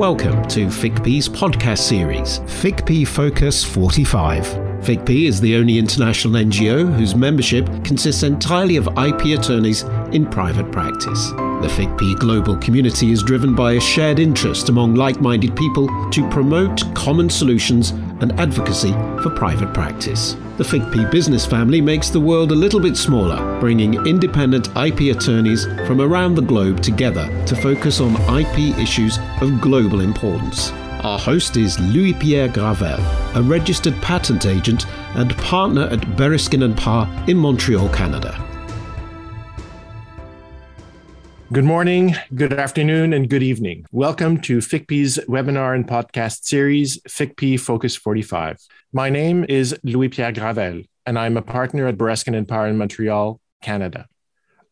Welcome to FICP's podcast series, FICP Focus 45. FICP is the only international NGO whose membership consists entirely of IP attorneys in private practice. The FICP global community is driven by a shared interest among like minded people to promote common solutions and advocacy for private practice. The FICP business family makes the world a little bit smaller, bringing independent IP attorneys from around the globe together to focus on IP issues of global importance. Our host is Louis Pierre Gravelle, a registered patent agent and partner at Bereskin and Parr in Montreal, Canada. Good morning, good afternoon, and good evening. Welcome to FICP's webinar and podcast series, FICP Focus 45. My name is Louis Pierre Gravelle, and I'm a partner at Bereskin Parr in Montreal, Canada.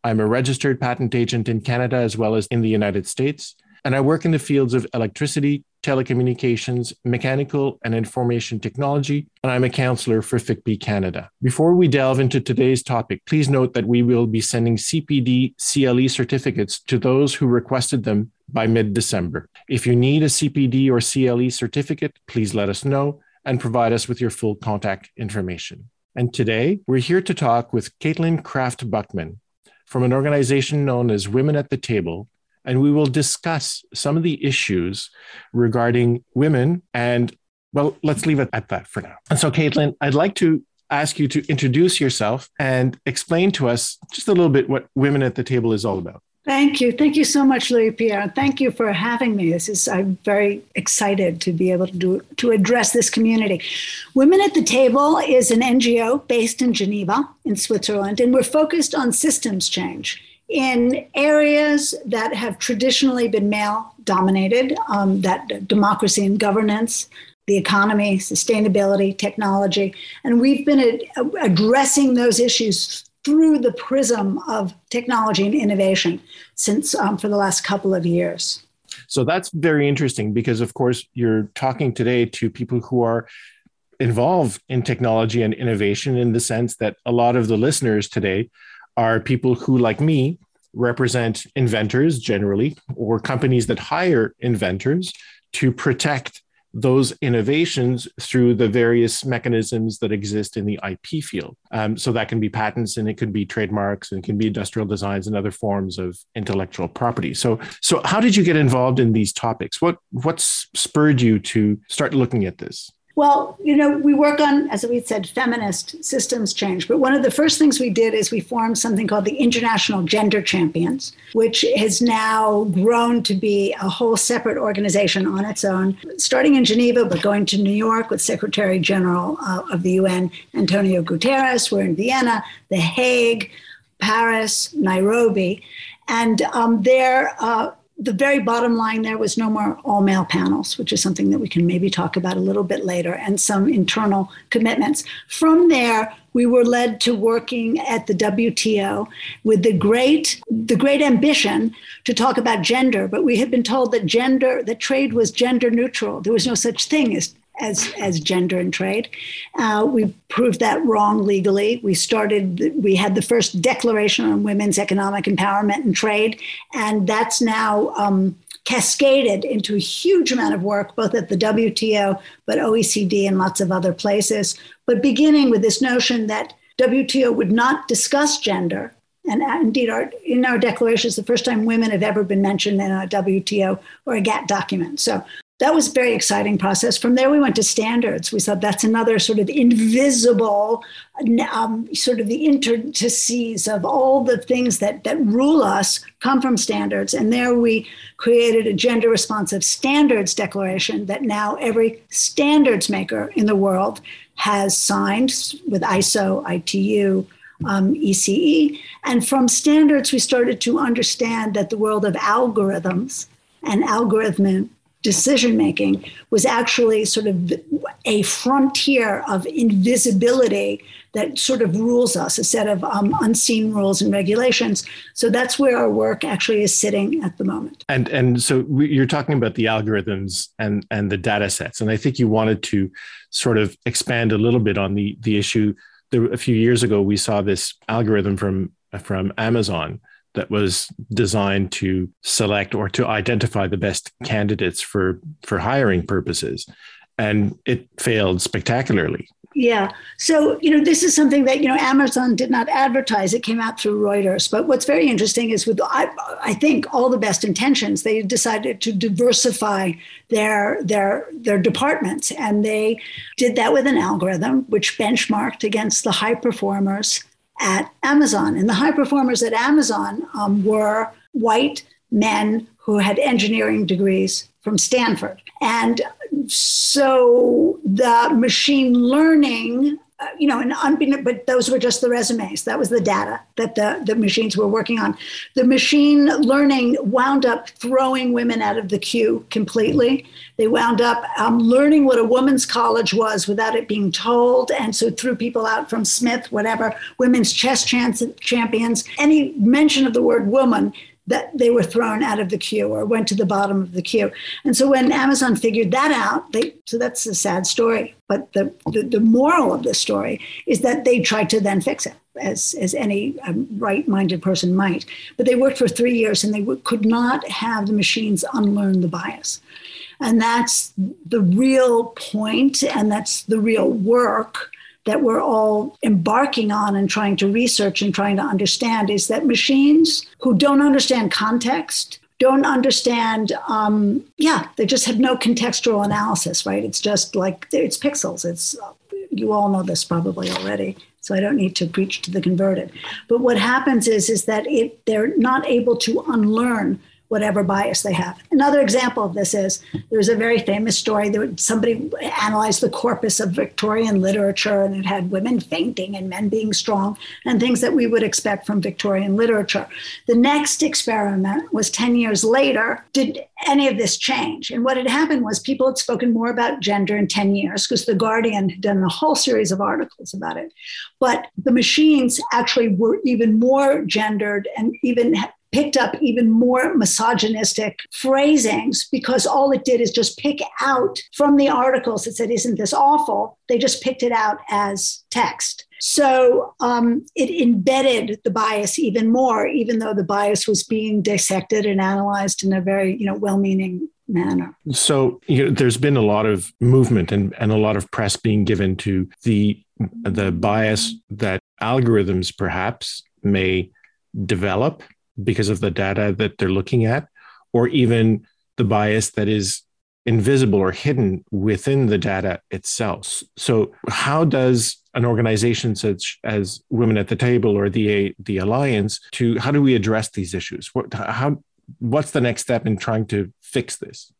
I'm a registered patent agent in Canada as well as in the United States, and I work in the fields of electricity, telecommunications, mechanical, and information technology, and I'm a counselor for FICP Canada. Before we delve into today's topic, please note that we will be sending CPD CLE certificates to those who requested them by mid December. If you need a CPD or CLE certificate, please let us know and provide us with your full contact information. And today, we're here to talk with Caitlin Kraft Buchman from an organization known as Women at the Table, and we will discuss some of the issues regarding women. And well, let's leave it at that for now. And so, Caitlin, I'd like to ask you to introduce yourself and explain to us just a little bit what Women at the Table is all about. Thank you. Thank you so much, Louis Pierre. Thank you for having me. This is I'm very excited to be able to do to address this community. Women at the Table is an NGO based in Geneva, in Switzerland, and we're focused on systems change in areas that have traditionally been male dominated, um, that democracy and governance, the economy, sustainability, technology. And we've been ad- addressing those issues through the prism of technology and innovation since um, for the last couple of years. So that's very interesting because, of course, you're talking today to people who are involved in technology and innovation in the sense that a lot of the listeners today are people who, like me, represent inventors generally, or companies that hire inventors to protect those innovations through the various mechanisms that exist in the IP field. Um, so that can be patents and it could be trademarks and it can be industrial designs and other forms of intellectual property. So, so how did you get involved in these topics? What what spurred you to start looking at this? Well, you know, we work on, as we said, feminist systems change. But one of the first things we did is we formed something called the International Gender Champions, which has now grown to be a whole separate organization on its own, starting in Geneva, but going to New York with Secretary General uh, of the UN, Antonio Guterres. We're in Vienna, The Hague, Paris, Nairobi. And um, there, uh, the very bottom line there was no more all male panels, which is something that we can maybe talk about a little bit later, and some internal commitments. From there, we were led to working at the WTO with the great the great ambition to talk about gender, but we had been told that gender that trade was gender neutral. There was no such thing as as as gender and trade. Uh, we proved that wrong legally. We started. We had the first declaration on women's economic empowerment and trade, and that's now. Um, cascaded into a huge amount of work, both at the WTO, but OECD and lots of other places. But beginning with this notion that WTO would not discuss gender. And indeed, our, in our declaration, it's the first time women have ever been mentioned in a WTO or a GATT document. So that was a very exciting process. From there, we went to standards. We thought that's another sort of invisible, um, sort of the interstices of all the things that, that rule us come from standards. And there we created a gender responsive standards declaration that now every standards maker in the world has signed with ISO, ITU, um, ECE. And from standards, we started to understand that the world of algorithms and algorithm decision making was actually sort of a frontier of invisibility that sort of rules us, a set of um, unseen rules and regulations. So that's where our work actually is sitting at the moment. And and so you're talking about the algorithms and and the data sets, and I think you wanted to sort of expand a little bit on the the issue. There, a few years ago, we saw this algorithm from from Amazon that was designed to select or to identify the best candidates for for hiring purposes. And it failed spectacularly. Yeah. So you know this is something that you know amazon did not advertise. It came out through reuters. But what's very interesting is with i, I think all the best intentions they decided to diversify their their their departments. And they did that with an algorithm which benchmarked against the high performers at Amazon. And the high performers at Amazon um, were white men who had engineering degrees from Stanford. And so the machine learning uh, you know, and but those were just the resumes. That was the data that the, the machines were working on. The machine learning wound up throwing women out of the queue completely. They wound up um, learning what a woman's college was without it being told, and so threw people out from Smith, whatever, women's chess champions. Any mention of the word woman that they were thrown out of the queue or went to the bottom of the queue. And so when Amazon figured that out, they so that's a sad story. But the, the, the moral of the story is that they tried to then fix it. As, as any um, right-minded person might, but they worked for three years and they w- could not have the machines unlearn the bias, and that's the real point, and that's the real work that we're all embarking on and trying to research and trying to understand is that machines who don't understand context, don't understand, um, yeah, they just have no contextual analysis, right? It's just like it's pixels. It's you all know this probably already, so I don't need to preach to the converted. But what happens is is that it they're not able to unlearn whatever bias they have. Another example of this is there's a very famous story that somebody analyzed the corpus of Victorian literature and it had women fainting and men being strong and things that we would expect from Victorian literature. The next experiment was 10 years later. Did any of this change? And what had happened was people had spoken more about gender in 10 years because The Guardian had done a whole series of articles about it. But the machines actually were even more gendered and even picked up even more misogynistic phrasings because all it did is just pick out from the articles that said, Isn't this awful? They just picked it out as text. So um, it embedded the bias even more, even though the bias was being dissected and analyzed in a very, you know, well-meaning manner. So you know, there's been a lot of movement and, and a lot of press being given to the the bias that algorithms perhaps may develop because of the data that they're looking at, or even the bias that is invisible or hidden within the data itself. So, how does an organization such as Women at the Table or the the Alliance to how do we address these issues? What how what's the next step in trying to fix this?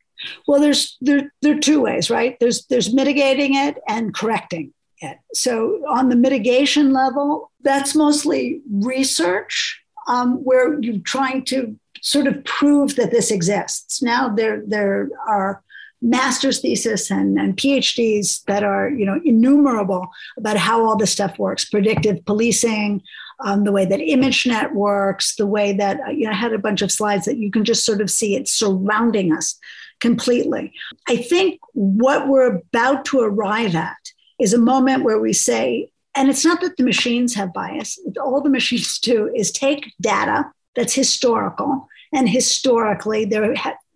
Well, there's there there are two ways, right? There's there's mitigating it and correcting it. So on the mitigation level, that's mostly research um, where you're trying to sort of prove that this exists. Now there there are master's thesis and, and PhDs that are you know innumerable about how all this stuff works, predictive policing, um, the way that ImageNet works, the way that you know I had a bunch of slides that you can just sort of see it surrounding us completely. I think what we're about to arrive at is a moment where we say and it's not that the machines have bias. All the machines do is take data that's historical, and historically there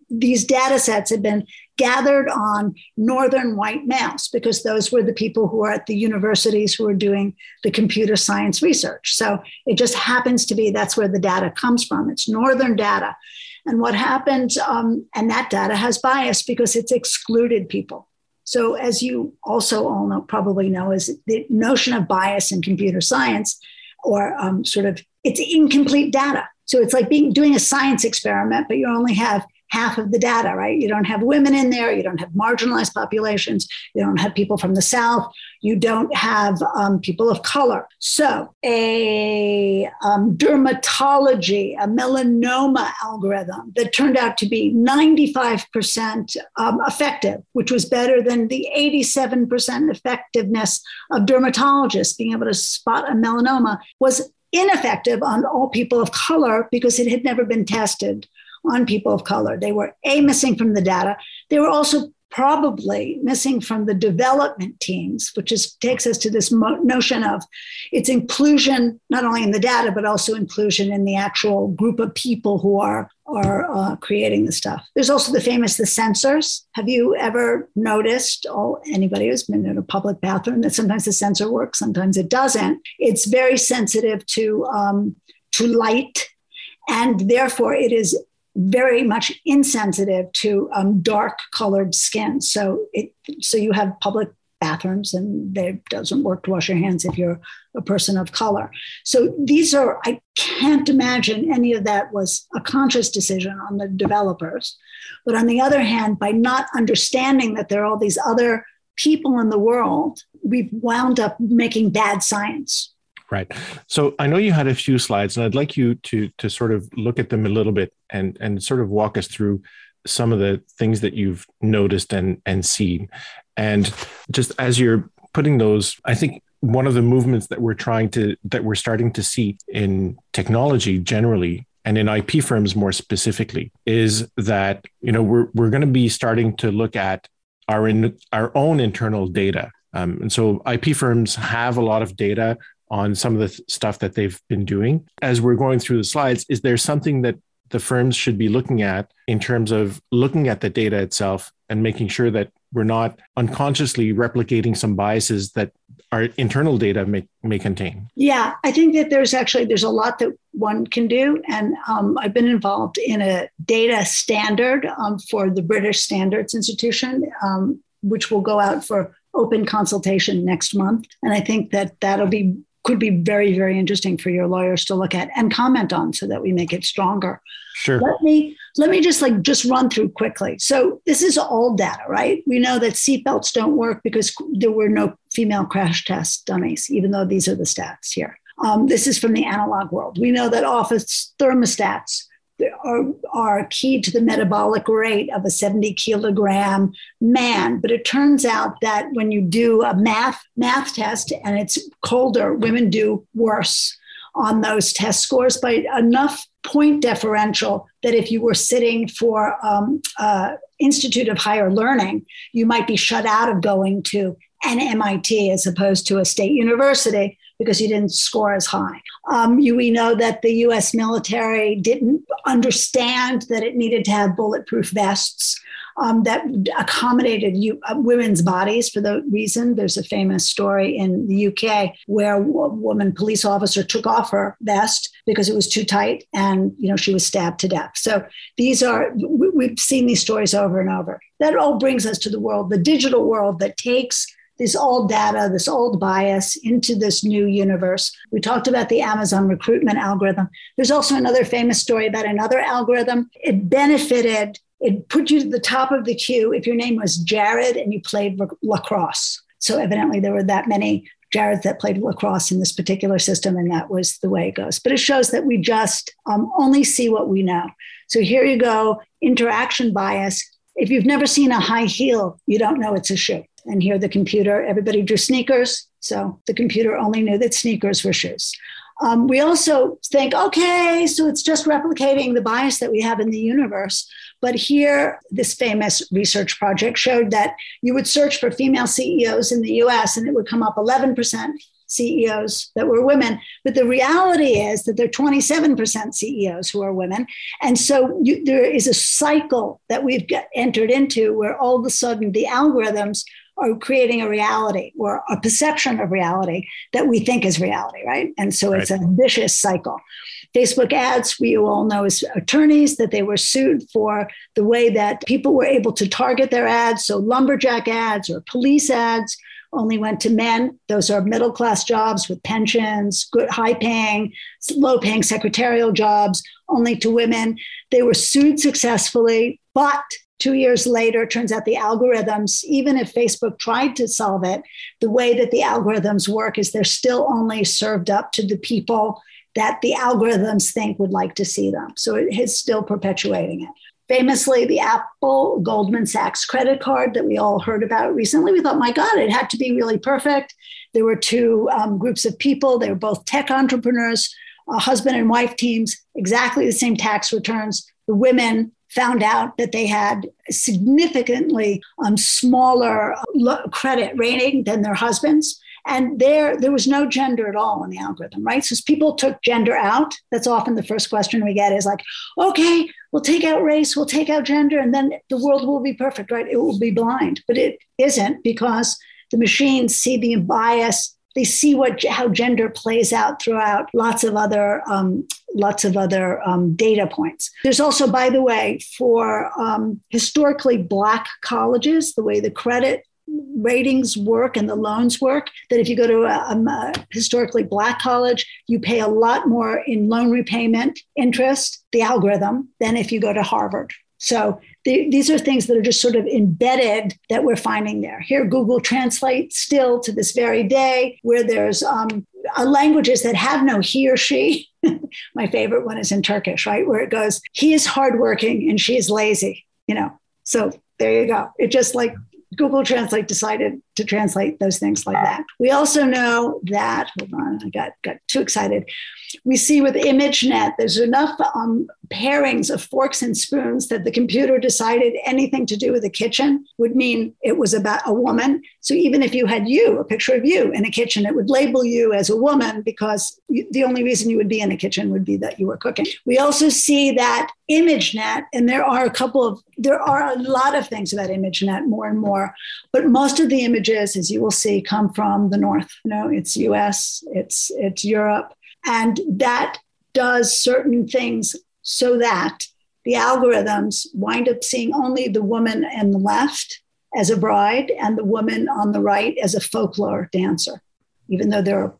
these data sets have been gathered on northern white males because those were the people who are at the universities who are doing the computer science research. So it just happens to be that's where the data comes from. It's northern data. And what happens, um, and that data has bias because it's excluded people. So, as you also all know, probably know, is the notion of bias in computer science, or um, sort of it's incomplete data. So it's like being doing a science experiment, but you only have half of the data, right? You don't have women in there, you don't have marginalized populations, you don't have people from the South, you don't have um, people of color. So, a um, dermatology, a melanoma algorithm that turned out to be 95% um, effective, which was better than the 87% effectiveness of dermatologists being able to spot a melanoma, was ineffective on all people of color because it had never been tested on people of color. They were A, missing from the data. They were also probably missing from the development teams, which is, takes us to this mo- notion of its inclusion, not only in the data, but also inclusion in the actual group of people who are, are uh, creating the stuff. There's also the famous the sensors. Have you ever noticed, oh, anybody who's been in a public bathroom, that sometimes the sensor works, sometimes it doesn't. It's very sensitive to, um, to light and therefore it is very much insensitive to um, dark colored skin. So it so you have public bathrooms and it doesn't work to wash your hands if you're a person of color. So these are I can't imagine any of that was a conscious decision on the developers. But on the other hand, by not understanding that there are all these other people in the world, we've wound up making bad science. Right. So I know you had a few slides, and I'd like you to to sort of look at them a little bit and and sort of walk us through some of the things that you've noticed and and seen. And just as you're putting those, I think one of the movements that we're trying to that we're starting to see in technology generally and in IP firms more specifically is that you know we're we're going to be starting to look at our in our own internal data. Um, and so IP firms have a lot of data on some of the th- stuff that they've been doing. As we're going through the slides, is there something that the firms should be looking at in terms of looking at the data itself and making sure that we're not unconsciously replicating some biases that our internal data may, may contain? Yeah i think that there's actually there's a lot that one can do. And um, i've been involved in a data standard um, for the british standards institution um, which will go out for open consultation next month. And i think that that'll be could be very, very interesting for your lawyers to look at and comment on so that we make it stronger. Sure. Let me let me just like just run through quickly. So this is all data, right? We know that seatbelts don't work because there were no female crash test dummies, even though these are the stats here. Um, this is from the analog world. We know that office thermostats are, are key to the metabolic rate of a 70 kilogram man. But it turns out that when you do a math math test and it's colder, women do worse on those test scores by enough point differential that if you were sitting for um, uh, Institute of Higher Learning, you might be shut out of going to an MIT as opposed to a state university because you didn't score as high. Um, you, we know that the US military didn't understand that it needed to have bulletproof vests. Um, that accommodated you, uh, women's bodies for the reason. There's a famous story in the UK where a woman police officer took off her vest because it was too tight, and you know she was stabbed to death. So these are we've seen these stories over and over. That all brings us to the world, the digital world that takes this old data, this old bias into this new universe. We talked about the Amazon recruitment algorithm. There's also another famous story about another algorithm. It benefited, it put you to the top of the queue if your name was Jared and you played lacrosse. So evidently there were that many Jareds that played lacrosse in this particular system, and that was the way it goes. But it shows that we just um, only see what we know. So here you go interaction bias. If you've never seen a high heel, you don't know it's a shoe. And here the computer, everybody drew sneakers. So the computer only knew that sneakers were shoes. Um, we also think, okay, so it's just replicating the bias that we have in the universe. But here, this famous research project showed that you would search for female CEOs in the US and it would come up 11% CEOs that were women. But the reality is that there are 27% CEOs who are women. And so you, there is a cycle that we've entered into where all of a sudden the algorithms are creating a reality or a perception of reality that we think is reality, right? And so it's a vicious cycle. Facebook ads, we all know as attorneys that they were sued for the way that people were able to target their ads. So lumberjack ads or police ads only went to men. Those are middle class jobs with pensions, good, high paying, low paying secretarial jobs, only to women. They were sued successfully, but two years later, turns out the algorithms, even if Facebook tried to solve it, the way that the algorithms work is they're still only served up to the people that the algorithms think would like to see them. So it is still perpetuating it. Famously, the Apple Goldman Sachs credit card that we all heard about recently, we thought, my God, it had to be really perfect. There were two um, groups of people, they were both tech entrepreneurs, uh, husband and wife teams, exactly the same tax returns. The women found out that they had significantly um, smaller uh, credit rating than their husbands. And there, there was no gender at all in the algorithm, right? So people took gender out. That's often the first question we get is like, okay, we'll take out race, we'll take out gender, and then the world will be perfect, right? It will be blind. But it isn't because the machines see the bias they see what how gender plays out throughout lots of other um, lots of other um, data points. There's also, by the way, for um, historically black colleges, the way the credit ratings work and the loans work that if you go to a, a, historically black college you pay a lot more in loan repayment interest the algorithm than if you go to harvard so the, these are things that are just sort of embedded that we're finding there. Here google translate still to this very day where there's um, languages that have no he or she. My favorite one is in turkish right? Where it goes he is hardworking and she is lazy you know? So there you go. It just like Google Translate decided to translate those things like that. We also know that, hold on, I got, got too excited. We see with ImageNet, there's enough um, pairings of forks and spoons that the computer decided anything to do with the kitchen would mean it was about a woman. So even if you had you, a picture of you in a kitchen, it would label you as a woman because you, the only reason you would be in a kitchen would be that you were cooking. We also see that ImageNet, and there are a couple of, there are a lot of things about ImageNet more and more, but most of the images, as you will see, come from the North. You know, it's US, it's, it's Europe, and that does certain things so that the algorithms wind up seeing only the woman on the left as a bride and the woman on the right as a folklore dancer, even though there are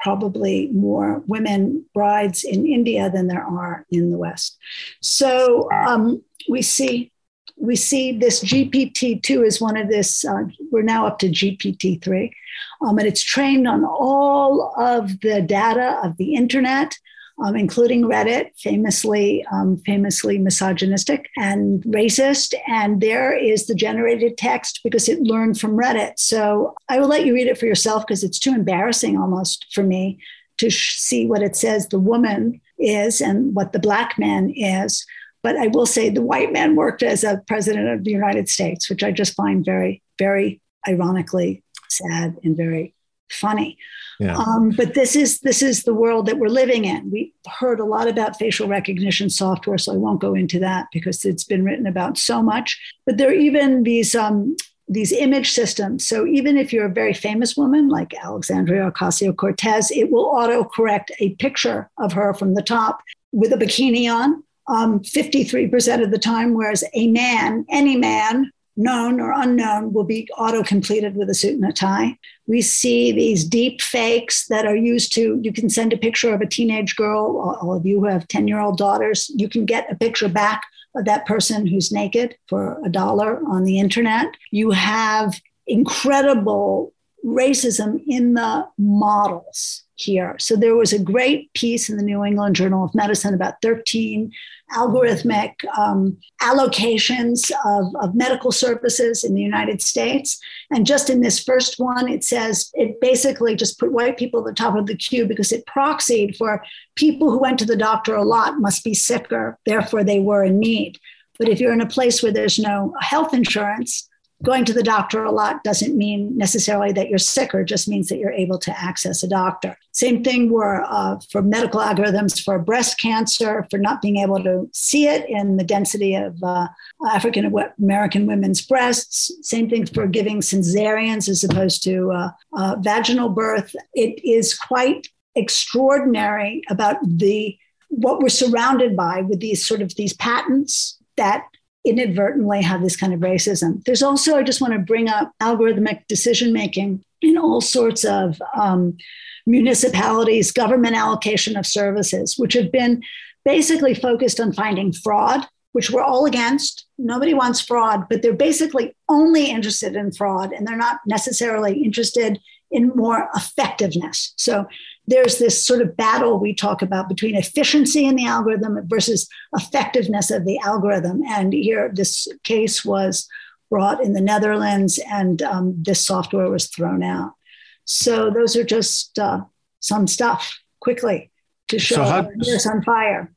probably more women brides in India than there are in the West. So um, we see we see this GPT-2 is one of this. Uh, we're now up to GPT-3, um, and it's trained on all of the data of the internet um, including Reddit, famously um, famously misogynistic and racist. And there is the generated text because it learned from Reddit. So I will let you read it for yourself because it's too embarrassing almost for me to sh- see what it says the woman is and what the black man is. But I will say the white man worked as a president of the United States, which I just find very, very ironically sad and very funny. Yeah. Um, but this is this is the world that we're living in. We heard a lot about facial recognition software, so I won't go into that because it's been written about so much. But there are even these um, these image systems. So even if you're a very famous woman like Alexandria Ocasio Cortez, it will autocorrect a picture of her from the top with a bikini on. Um, 53% of the time, whereas a man, any man known or unknown, will be auto completed with a suit and a tie. We see these deep fakes that are used to, you can send a picture of a teenage girl, all of you who have 10 year old daughters, you can get a picture back of that person who's naked for a dollar on the internet. You have incredible racism in the models here. So there was a great piece in the New England Journal of Medicine about 13 algorithmic um, allocations of, of medical services in the United States. And just in this first one, it says it basically just put white people at the top of the queue because it proxied for people who went to the doctor a lot must be sicker, therefore they were in need. But if you're in a place where there's no health insurance, going to the doctor a lot doesn't mean necessarily that you're sicker, just means that you're able to access a doctor. Same thing were uh, for medical algorithms for breast cancer, for not being able to see it in the density of uh, African American women's breasts. Same thing for giving cesareans as opposed to uh, uh, vaginal birth. It is quite extraordinary about the what we're surrounded by with these sort of these patents that inadvertently have this kind of racism. There's also, I just want to bring up algorithmic decision making in all sorts of um, municipalities, government allocation of services, which have been basically focused on finding fraud, which we're all against. Nobody wants fraud, but they're basically only interested in fraud and they're not necessarily interested in more effectiveness. So there's this sort of battle we talk about between efficiency in the algorithm versus effectiveness of the algorithm. And here, this case was brought in the Netherlands, and um, this software was thrown out. So those are just uh, some stuff quickly to show so how, this on fire.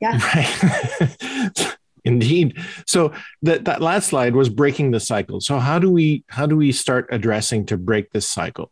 Yeah. Right. Indeed. So that that last slide was breaking the cycle. So how do we how do we start addressing to break this cycle,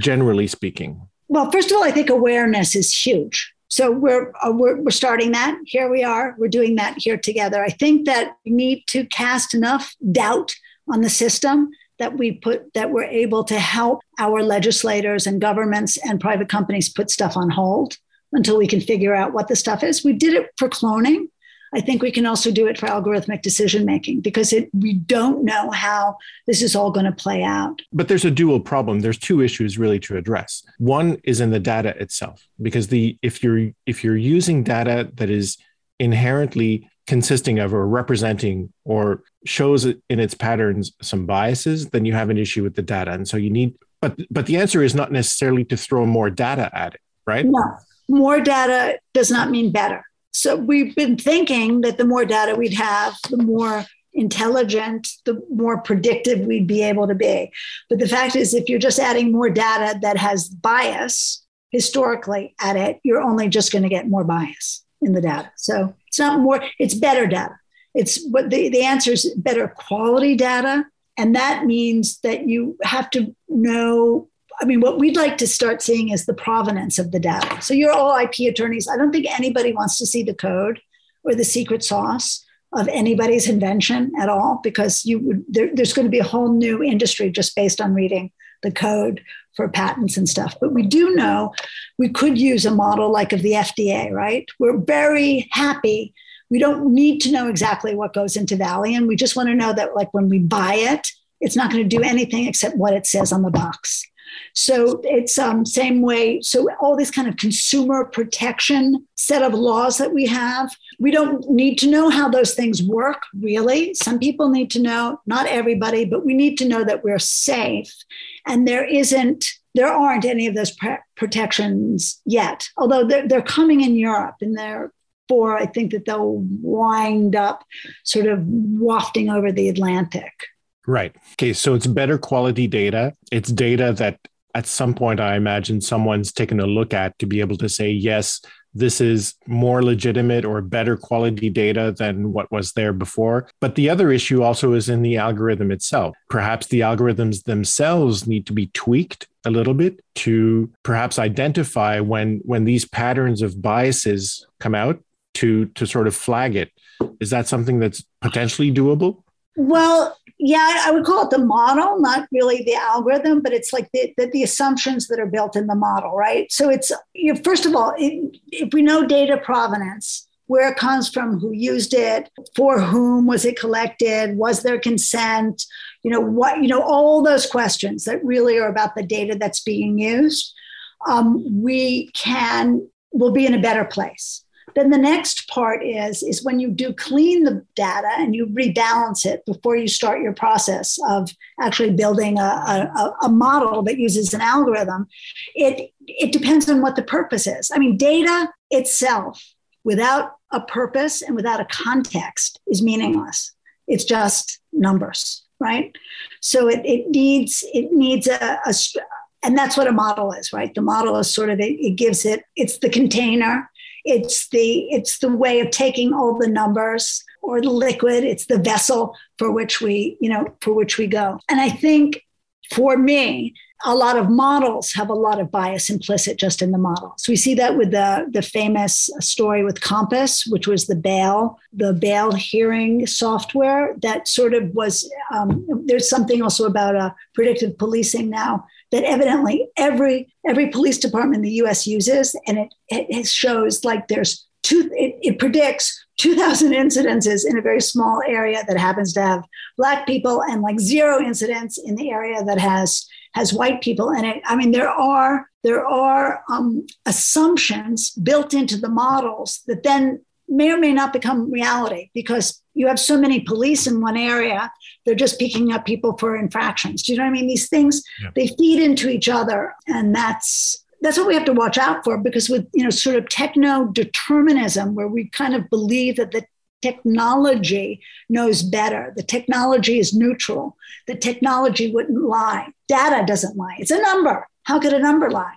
generally speaking? Well, first of all, I think awareness is huge. So we're, uh, we're, we're starting that. Here we are. We're doing that here together. I think that we need to cast enough doubt on the system that we put that we're able to help our legislators and governments and private companies put stuff on hold until we can figure out what the stuff is. We did it for cloning. I think we can also do it for algorithmic decision making because it, we don't know how this is all going to play out. But there's a dual problem. There's two issues really to address. One is in the data itself, because the if you're if you're using data that is inherently consisting of or representing or shows in its patterns some biases, then you have an issue with the data. And so you need, but but the answer is not necessarily to throw more data at it, right? No, more data does not mean better. So we've been thinking that the more data we'd have, the more intelligent, the more predictive we'd be able to be. But the fact is, if you're just adding more data that has bias historically at it, you're only just going to get more bias in the data. So it's not more, it's better data. It's what the, the answer is better quality data. And that means that you have to know I mean, what we'd like to start seeing is the provenance of the data. So you're all IP attorneys. I don't think anybody wants to see the code or the secret sauce of anybody's invention at all, because you would, there, there's going to be a whole new industry just based on reading the code for patents and stuff. But we do know we could use a model like of the FDA, right? We're very happy. We don't need to know exactly what goes into Valium. We just want to know that, like, when we buy it, it's not going to do anything except what it says on the box. So it's um, same way. So all this kind of consumer protection set of laws that we have, we don't need to know how those things work, really. Some people need to know, not everybody, but we need to know that we're safe. And there isn't, there aren't any of those pre- protections yet, although they're, they're coming in Europe and they're for I think that they'll wind up sort of wafting over the Atlantic. Right. Okay. So it's better quality data. It's data that at some point, I imagine someone's taken a look at to be able to say, yes, this is more legitimate or better quality data than what was there before. But the other issue also is in the algorithm itself. Perhaps the algorithms themselves need to be tweaked a little bit to perhaps identify when when these patterns of biases come out to to sort of flag it. Is that something that's potentially doable? Well, yeah, I would call it the model, not really the algorithm, but it's like the, the, the assumptions that are built in the model, right? So it's, you know, first of all, it, if we know data provenance, where it comes from, who used it, for whom was it collected, was there consent, you know, what, you know, all those questions that really are about the data that's being used, um, we can, will be in a better place. Then the next part is, is when you do clean the data and you rebalance it before you start your process of actually building a, a, a model that uses an algorithm, it, it depends on what the purpose is. I mean, data itself without a purpose and without a context is meaningless. It's just numbers, right? So it, it needs it needs a, a and that's what a model is, right? The model is sort of it, it gives it it's the container it's the it's the way of taking all the numbers or the liquid it's the vessel for which we you know for which we go and i think for me a lot of models have a lot of bias implicit just in the models. We see that with the, the famous story with COMPAS, which was the bail, the bail hearing software that sort of was, um, there's something also about uh, predictive policing now that evidently every, every police department in the US uses. And it, it shows like there's two, it, it predicts 2,000 incidences in a very small area that happens to have Black people and like zero incidents in the area that has has white people in it. I mean, there are there are um, assumptions built into the models that then may or may not become reality because you have so many police in one area they're just picking up people for infractions do you know what i mean these things yeah. they feed into each other and that's that's what we have to watch out for because with you know sort of techno determinism where we kind of believe that the technology knows better. The technology is neutral. The technology wouldn't lie. Data doesn't lie. It's a number. How could a number lie?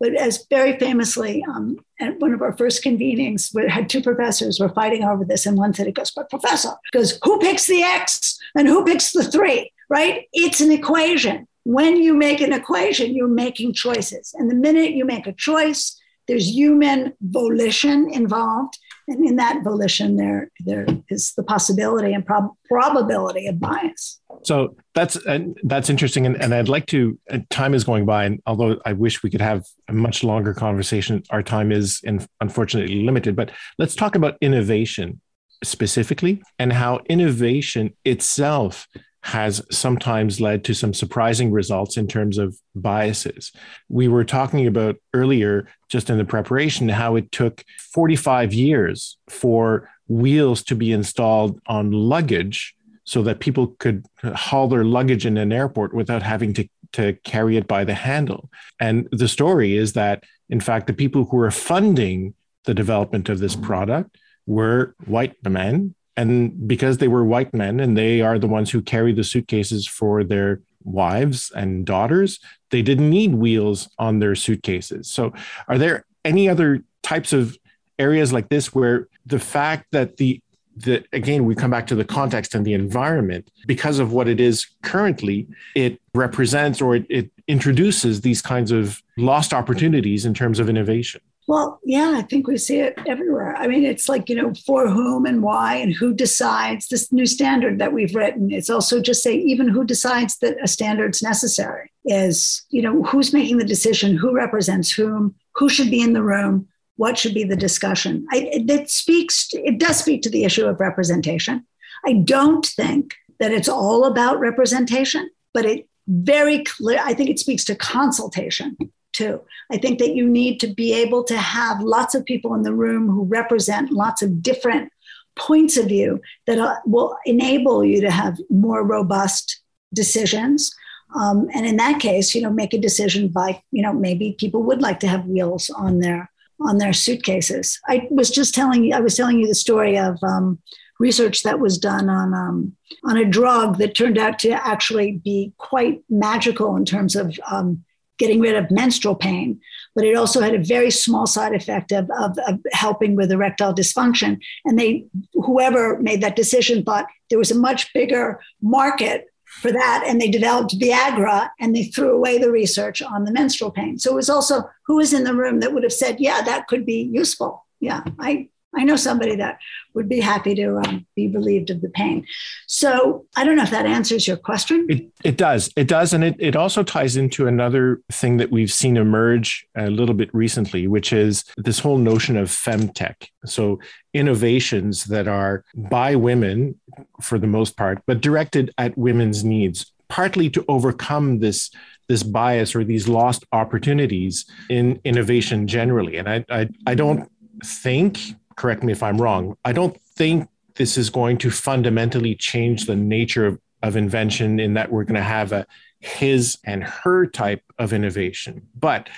But as very famously, um, at one of our first convenings, we had two professors were fighting over this, and one said, "It goes, but professor, goes, who picks the x and who picks the three? Right? It's an equation. When you make an equation, you're making choices, and the minute you make a choice, there's human volition involved, and in that volition there there is the possibility and prob- probability of bias. So that's uh, that's interesting and, and i'd like to uh, time is going by and although i wish we could have a much longer conversation our time is in, unfortunately limited but let's talk about innovation specifically and how innovation itself has sometimes led to some surprising results in terms of biases. We were talking about earlier, just in the preparation, how it took 45 years for wheels to be installed on luggage so that people could haul their luggage in an airport without having to, to carry it by the handle. And the story is that, in fact, the people who were funding the development of this product were white men and because they were white men and they are the ones who carry the suitcases for their wives and daughters, they didn't need wheels on their suitcases. So, are there any other types of areas like this where the fact that the that again we come back to the context and the environment because of what it is currently it represents or it, it introduces these kinds of lost opportunities in terms of innovation well, yeah, I think we see it everywhere. I mean, it's like, you know, for whom and why and who decides this new standard that we've written. It's also just say, even who decides that a standard's necessary is, you know, who's making the decision, who represents whom, who should be in the room, what should be the discussion. I, it speaks, it does speak to the issue of representation. I don't think that it's all about representation, but it very clear, I think it speaks to consultation too. I think that you need to be able to have lots of people in the room who represent lots of different points of view that uh, will enable you to have more robust decisions. Um, and in that case, you know, make a decision by, you know, maybe people would like to have wheels on their on their suitcases. I was just telling you, I was telling you the story of um, research that was done on um, on a drug that turned out to actually be quite magical in terms of um, getting rid of menstrual pain, but it also had a very small side effect of, of, of, helping with erectile dysfunction. And they, whoever made that decision, thought there was a much bigger market for that, and they developed Viagra, and they threw away the research on the menstrual pain. So it was also who was in the room that would have said, "Yeah, that could be useful." Yeah, I I know somebody that would be happy to um, be relieved of the pain. So I don't know if that answers your question. It, it does. It does. And it, it also ties into another thing that we've seen emerge a little bit recently, which is this whole notion of femtech. So innovations that are by women for the most part, but directed at women's needs, partly to overcome this this bias or these lost opportunities in innovation generally. And I, I, I don't think correct me if I'm wrong. I don't think this is going to fundamentally change the nature of, of invention in that we're going to have a his and her type of innovation. But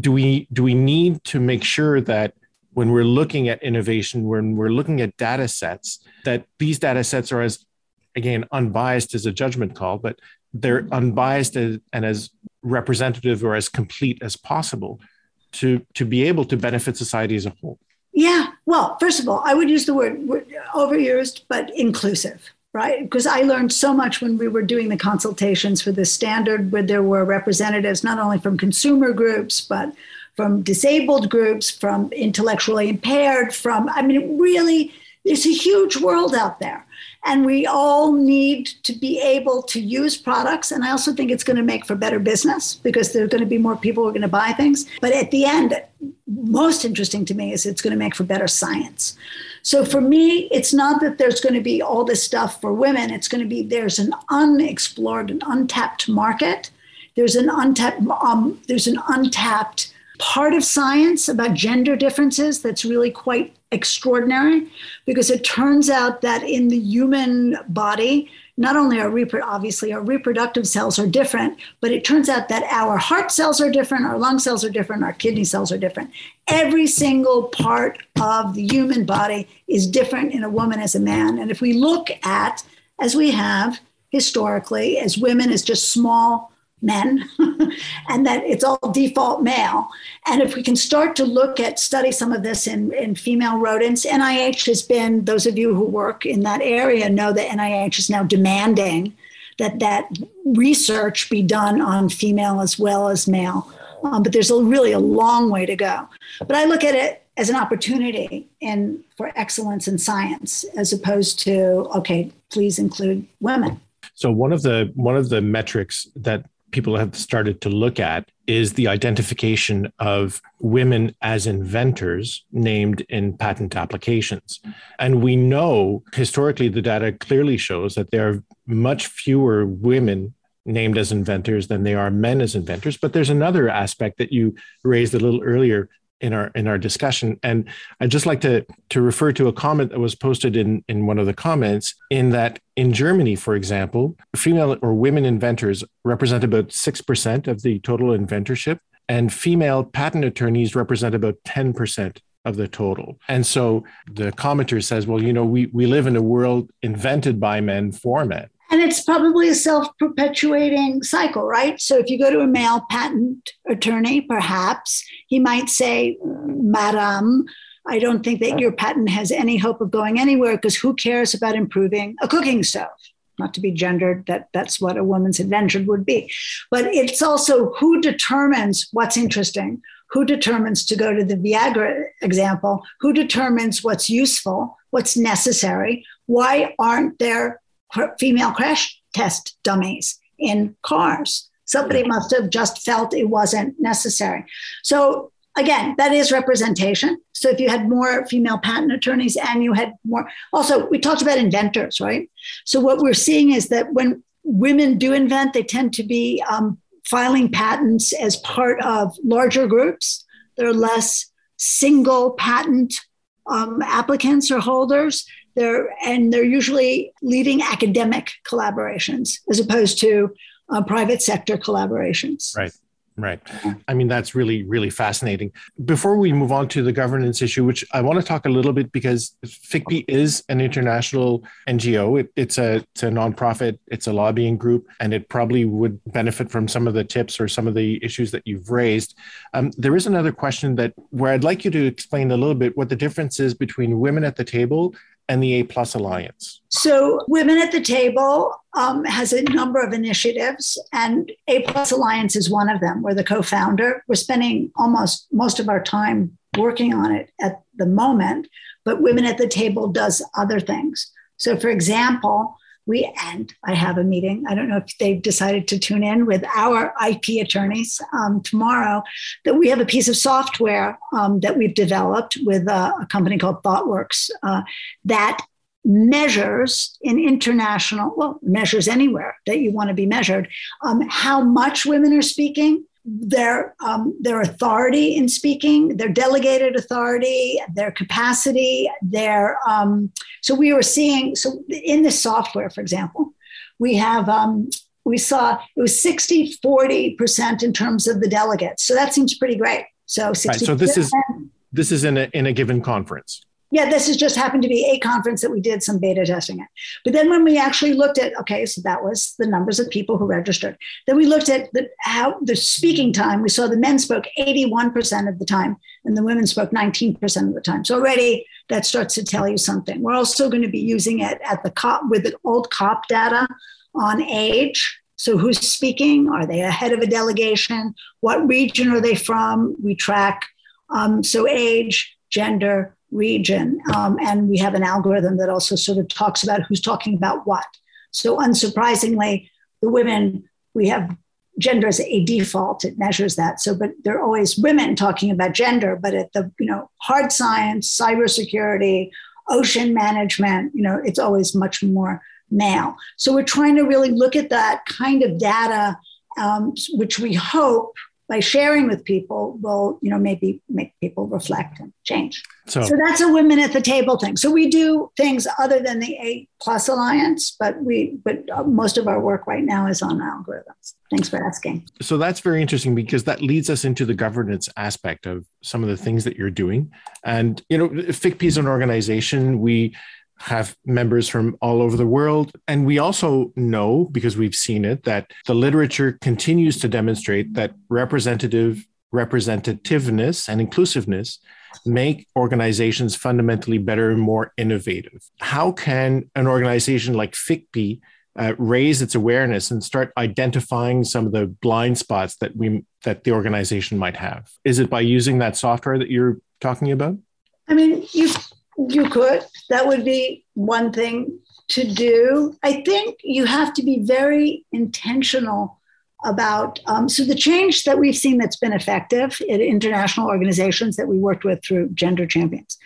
do we do we need to make sure that when we're looking at innovation, when we're looking at data sets, that these data sets are as again unbiased as a judgment call, but they're unbiased as, and as representative or as complete as possible to to be able to benefit society as a whole. Yeah. Well, first of all, I would use the word overused, but inclusive, right? Because I learned so much when we were doing the consultations for the standard, where there were representatives not only from consumer groups, but from disabled groups, from intellectually impaired, from, I mean, really, there's a huge world out there. And we all need to be able to use products. And I also think it's going to make for better business because there are going to be more people who are going to buy things. But at the end, most interesting to me is it's going to make for better science. So for me, it's not that there's going to be all this stuff for women. It's going to be there's an unexplored and untapped market. There's an untapped um, there's an untapped part of science about gender differences that's really quite extraordinary because it turns out that in the human body, not only our repro- obviously our reproductive cells are different, but it turns out that our heart cells are different, our lung cells are different, our kidney cells are different. Every single part of the human body is different in a woman as a man. And if we look at, as we have historically, as women as just small men and that it's all default male. And if we can start to look at study some of this in, in female rodents, NIH has been, those of you who work in that area know that NIH is now demanding that that research be done on female as well as male. Um, but there's a, really a long way to go. But I look at it as an opportunity and for excellence in science as opposed to okay please include women so one of the one of the metrics that people have started to look at is the identification of women as inventors named in patent applications. And we know historically the data clearly shows that there are much fewer women named as inventors than they are men as inventors. But there's another aspect that you raised a little earlier in our in our discussion. And i'd just like to to refer to a comment that was posted in in one of the comments in that in germany for example female or women inventors represent about 6% of the total inventorship and female patent attorneys represent about 10% of the total. And so the commenter says well you know we we live in a world invented by men for men and it's probably a self perpetuating cycle, right? So if you go to a male patent attorney, perhaps he might say, Madam, I don't think that your patent has any hope of going anywhere because who cares about improving a cooking stove? Not to be gendered, that that's what a woman's invention would be. But it's also who determines what's interesting, who determines to go to the Viagra example, who determines what's useful, what's necessary. Why aren't there female crash test dummies in cars. Somebody must have just felt it wasn't necessary. So again, that is representation. So if you had more female patent attorneys and you had more, also, we talked about inventors, right? So what we're seeing is that when women do invent, they tend to be um, filing patents as part of larger groups. There are less single patent um, applicants or holders. They're, and they're usually leading academic collaborations as opposed to uh, private sector collaborations. Right. Right. I mean, that's really, really fascinating. Before we move on to the governance issue, which I want to talk a little bit because FICPI is an international NGO. It, it's, a, it's a nonprofit, it's a lobbying group, and it probably would benefit from some of the tips or some of the issues that you've raised. Um, there is another question that where I'd like you to explain a little bit what the difference is between women at the table and the A Plus Alliance? So, Women at the Table um, has a number of initiatives, and A Plus Alliance is one of them. We're the co founder. We're spending almost most of our time working on it at the moment, but Women at the Table does other things. So, for example, we and I have a meeting. I don't know if they've decided to tune in with our IP attorneys um, tomorrow. That we have a piece of software um, that we've developed with a, a company called ThoughtWorks uh, that measures in international well measures anywhere that you want to be measured um, how much women are speaking their um, their authority in speaking, their delegated authority, their capacity, their um, so we were seeing so in the software, for example, we have um, we saw it was 60 40 percent in terms of the delegates, so that seems pretty great. So 60 right, so this is this is in a in a given conference. Yeah, this has just happened to be a conference that we did some beta testing at. But then when we actually looked at, okay, so that was the numbers of people who registered. Then we looked at the, how the speaking time. We saw the men spoke 81% of the time and the women spoke 19% of the time. So already that starts to tell you something. We're also going to be using it at the COP with the old COP data on age. So who's speaking? Are they a head of a delegation? What region are they from? We track um, so age, gender, region. Um, and we have an algorithm that also sort of talks about who's talking about what. So, unsurprisingly, the women, we have gender as a default, it measures that. So, but there are always women talking about gender, but at the, you know, hard science, cybersecurity, ocean management, you know, it's always much more male. So, we're trying to really look at that kind of data, um, which we hope by sharing with people will you know maybe make people reflect and change. So, so that's a women at the table thing. So we do things other than the a plus alliance but we but uh, most of our work right now is on algorithms. Thanks for asking. So that's very interesting because that leads us into the governance aspect of some of the things that you're doing. And you know ficpi is an organization. We have members from all over the world. And we also know, because we've seen it, that the literature continues to demonstrate that representative representativeness and inclusiveness make organizations fundamentally better and more innovative. How can an organization like FICPI uh, raise its awareness and start identifying some of the blind spots that we that the organization might have? Is it by using that software that you're talking about? I mean, you you could. That would be one thing to do. I think you have to be very intentional about. Um, so, the change that we've seen that's been effective in international organizations that we worked with through Gender Champions,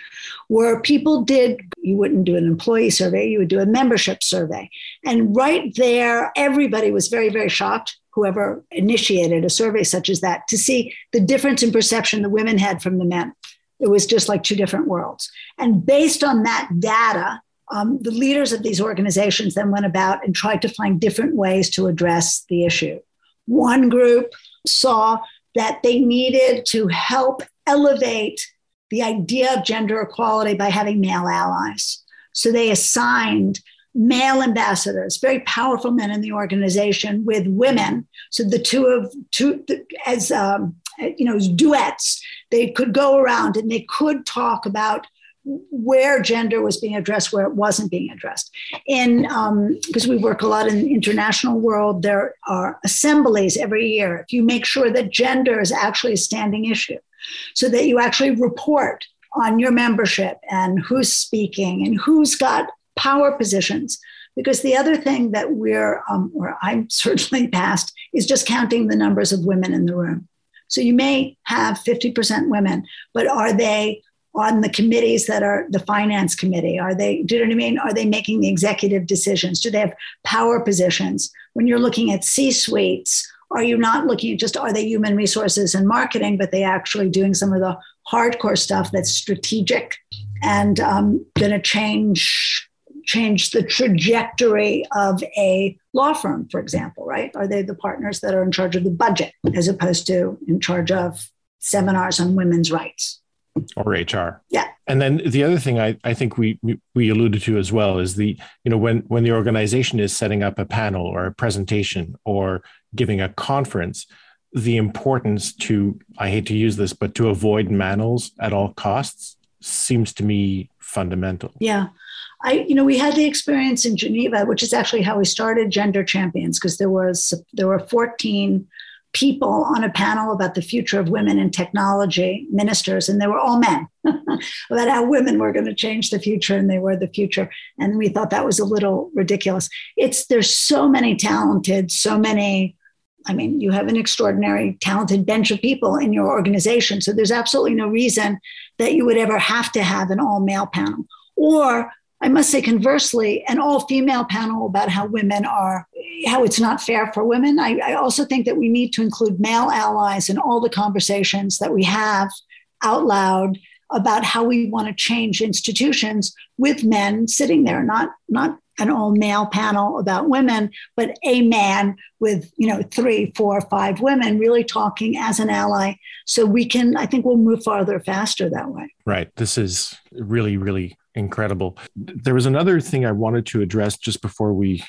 where people did, you wouldn't do an employee survey, you would do a membership survey. And right there, everybody was very, very shocked whoever initiated a survey such as that to see the difference in perception the women had from the men. It was just like two different worlds. And based on that data, um, the leaders of these organizations then went about and tried to find different ways to address the issue. One group saw that they needed to help elevate the idea of gender equality by having male allies. So they assigned male ambassadors, very powerful men in the organization, with women. So the two of two as um, you know, duets. They could go around and they could talk about where gender was being addressed, where it wasn't being addressed. In because um, we work a lot in the international world, there are assemblies every year. If you make sure that gender is actually a standing issue, so that you actually report on your membership and who's speaking and who's got power positions. Because the other thing that we're, um, or I'm certainly past, is just counting the numbers of women in the room. So you may have 50% women, but are they on the committees that are the finance committee? Are they, do you know what I mean? Are they making the executive decisions? Do they have power positions? When you're looking at C suites, are you not looking at just are they human resources and marketing, but they actually doing some of the hardcore stuff that's strategic and um, going to change change the trajectory of a law firm, for example, right? Are they the partners that are in charge of the budget as opposed to in charge of seminars on women's rights? Or HR. Yeah. And then the other thing I, I think we, we alluded to as well is the, you know, when, when the organization is setting up a panel or a presentation or giving a conference, the importance to, I hate to use this, but to avoid manuals at all costs seems to me fundamental. Yeah. I, you know, we had the experience in Geneva, which is actually how we started Gender Champions, because there was there were 14 people on a panel about the future of women in technology, ministers, and they were all men about how women were going to change the future, and they were the future. And we thought that was a little ridiculous. It's there's so many talented, so many. I mean, you have an extraordinary, talented bench of people in your organization. So there's absolutely no reason that you would ever have to have an all male panel. Or I must say, conversely, an all female panel about how women are, how it's not fair for women. I, I, also think that we need to include male allies in all the conversations that we have out loud about how we want to change institutions with men sitting there, not not an all male panel about women, but a man with you know three, four, five women really talking as an ally. So we can, I think, we'll move farther faster that way. Right. This is really, really incredible. There was another thing I wanted to address just before we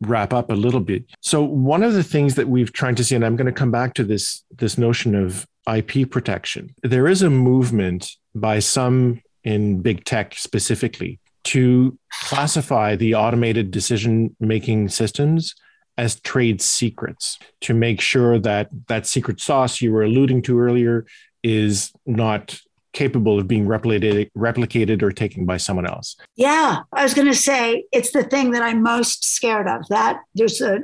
wrap up a little bit. So one of the things that we've tried to see, and I'm going to come back to this this notion of IP protection. There is a movement by some in big tech specifically to classify the automated decision making systems as trade secrets to make sure that that secret sauce you were alluding to earlier is not capable of being replicated, replicated or taken by someone else. Yeah, I was going to say it's the thing that I'm most scared of. That there's a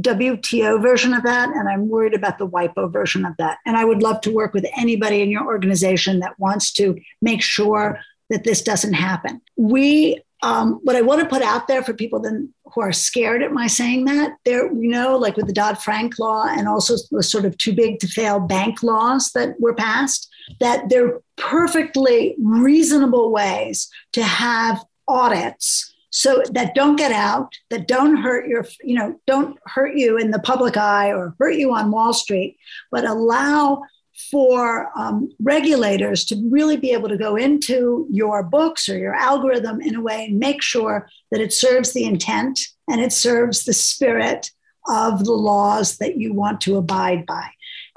WTO version of that, and I'm worried about the WIPO version of that. And I would love to work with anybody in your organization that wants to make sure that this doesn't happen. We um, what I want to put out there for people then who are scared at my saying that, there, you know, like with the Dodd Frank law and also the sort of too big to fail bank laws that were passed, that they're perfectly reasonable ways to have audits. So that don't get out that don't hurt your you know don't hurt you in the public eye or hurt you on wall street but allow for um, regulators to really be able to go into your books or your algorithm in a way and make sure that it serves the intent and it serves the spirit of the laws that you want to abide by.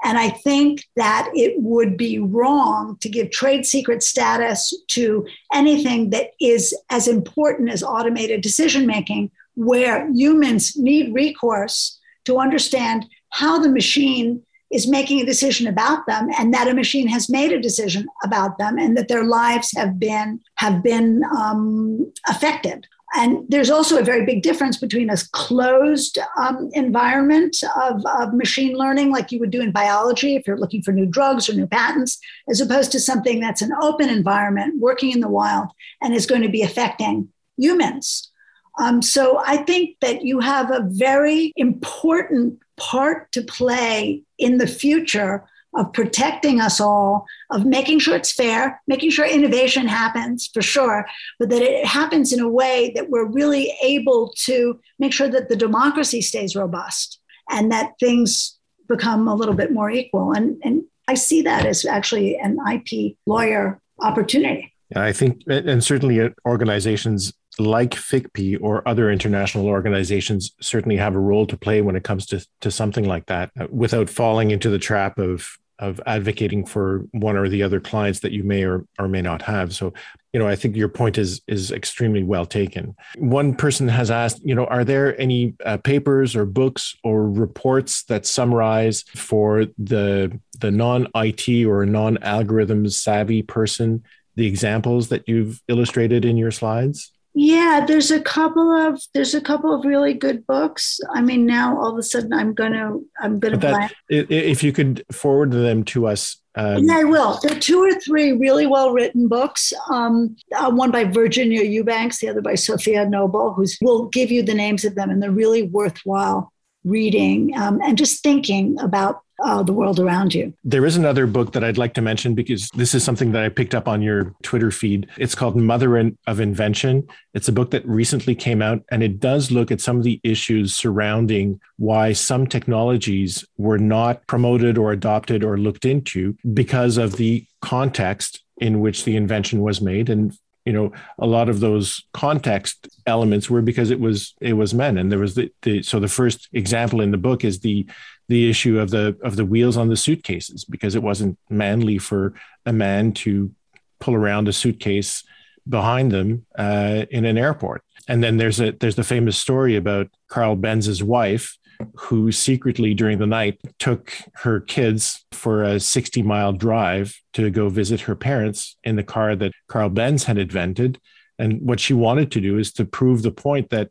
And I think that it would be wrong to give trade secret status to anything that is as important as automated decision making, where humans need recourse to understand how the machine is making a decision about them and that a machine has made a decision about them and that their lives have been have been um, affected and there's also a very big difference between a closed um, environment of, of, machine learning, like you would do in biology if you're looking for new drugs or new patents, as opposed to something that's an open environment working in the wild and is going to be affecting humans. Um, so I think that you have a very important part to play in the future of protecting us all, of making sure it's fair, making sure innovation happens for sure, but that it happens in a way that we're really able to make sure that the democracy stays robust and that things become a little bit more equal. And, and I see that as actually an IP lawyer opportunity. I think, and certainly organizations like FICPI or other international organizations certainly have a role to play when it comes to, to something like that uh, without falling into the trap of of advocating for one or the other clients that you may or, or may not have. So, you know, I think your point is is extremely well taken. One person has asked, you know, are there any uh, papers or books or reports that summarize for the the non IT or non algorithms savvy person the examples that you've illustrated in your slides? Yeah, there's a couple of there's a couple of really good books. I mean, now all of a sudden I'm gonna I'm gonna. That, if you could forward them to us. Um, yeah, I will. There are two or three really well written books. Um, uh, one by Virginia Eubanks, the other by Safiya Noble, who's will give you the names of them, and they're really worthwhile reading um, and just thinking about uh, the world around you. There is another book that I'd like to mention because this is something that I picked up on your Twitter feed. It's called Mother of Invention. It's a book that recently came out and it does look at some of the issues surrounding why some technologies were not promoted or adopted or looked into because of the context in which the invention was made and you know a lot of those context elements were because it was it was men and there was the, the so the first example in the book is the the issue of the of the wheels on the suitcases because it wasn't manly for a man to pull around a suitcase behind them uh, in an airport. And then there's a there's the famous story about Carl Benz's wife who secretly during the night took her kids for a 60 mile drive to go visit her parents in the car that Carl Benz had invented. And what she wanted to do is to prove the point that,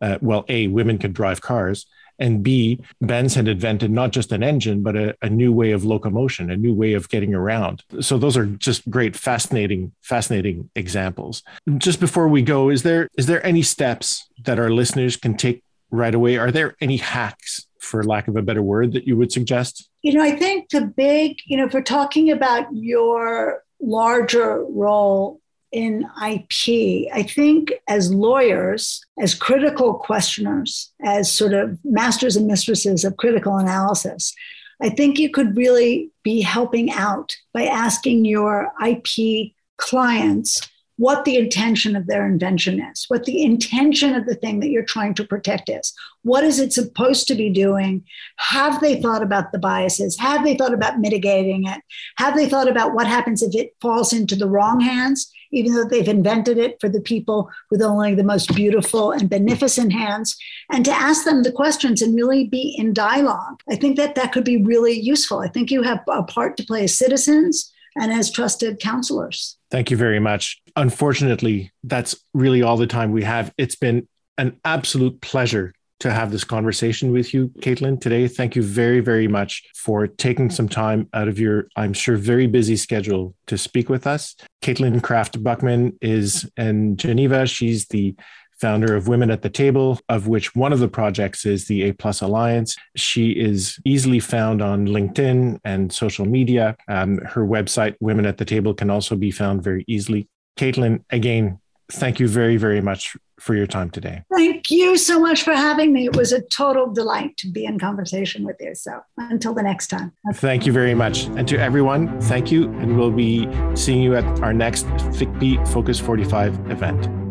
uh, well, A, women could drive cars, and B, Benz had invented not just an engine, but a, a, new way of locomotion, a new way of getting around. So those are just great, fascinating, fascinating examples. Just before we go, is there is there any steps that our listeners can take right away. Are there any hacks, for lack of a better word, that you would suggest? You know, I think the big, you know, if we're talking about your larger role in IP, I think as lawyers, as critical questioners, as sort of masters and mistresses of critical analysis, I think you could really be helping out by asking your IP clients what the intention of their invention is, what the intention of the thing that you're trying to protect is. What is it supposed to be doing? Have they thought about the biases? Have they thought about mitigating it? Have they thought about what happens if it falls into the wrong hands, even though they've invented it for the people with only the most beautiful and beneficent hands? And to ask them the questions and really be in dialogue. I think that that could be really useful. I think you have a part to play as citizens and as trusted counselors. Thank you very much. Unfortunately, that's really all the time we have. It's been an absolute pleasure to have this conversation with you, Caitlin, today. Thank you very, very much for taking some time out of your, I'm sure, very busy schedule to speak with us. Caitlin Kraft Buchman is in Geneva. She's the founder of Women at the Table, of which one of the projects is the A Plus Alliance. She is easily found on LinkedIn and social media. Um, her website, Women at the Table, can also be found very easily. Caitlin, again, thank you very, very much for your time today. Thank you so much for having me. It was a total delight to be in conversation with you. So until the next time. Thank you very much. And to everyone, thank you. And we'll be seeing you at our next FICPI Focus 45 event.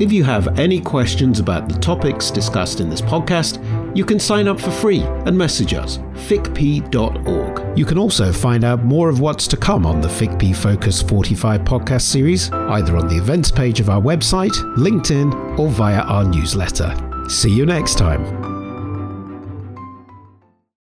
If you have any questions about the topics discussed in this podcast, you can sign up for free and message us, ficpi.org. You can also find out more of what's to come on the FICPI Focus 45 podcast series, either on the events page of our website, LinkedIn, or via our newsletter. See you next time.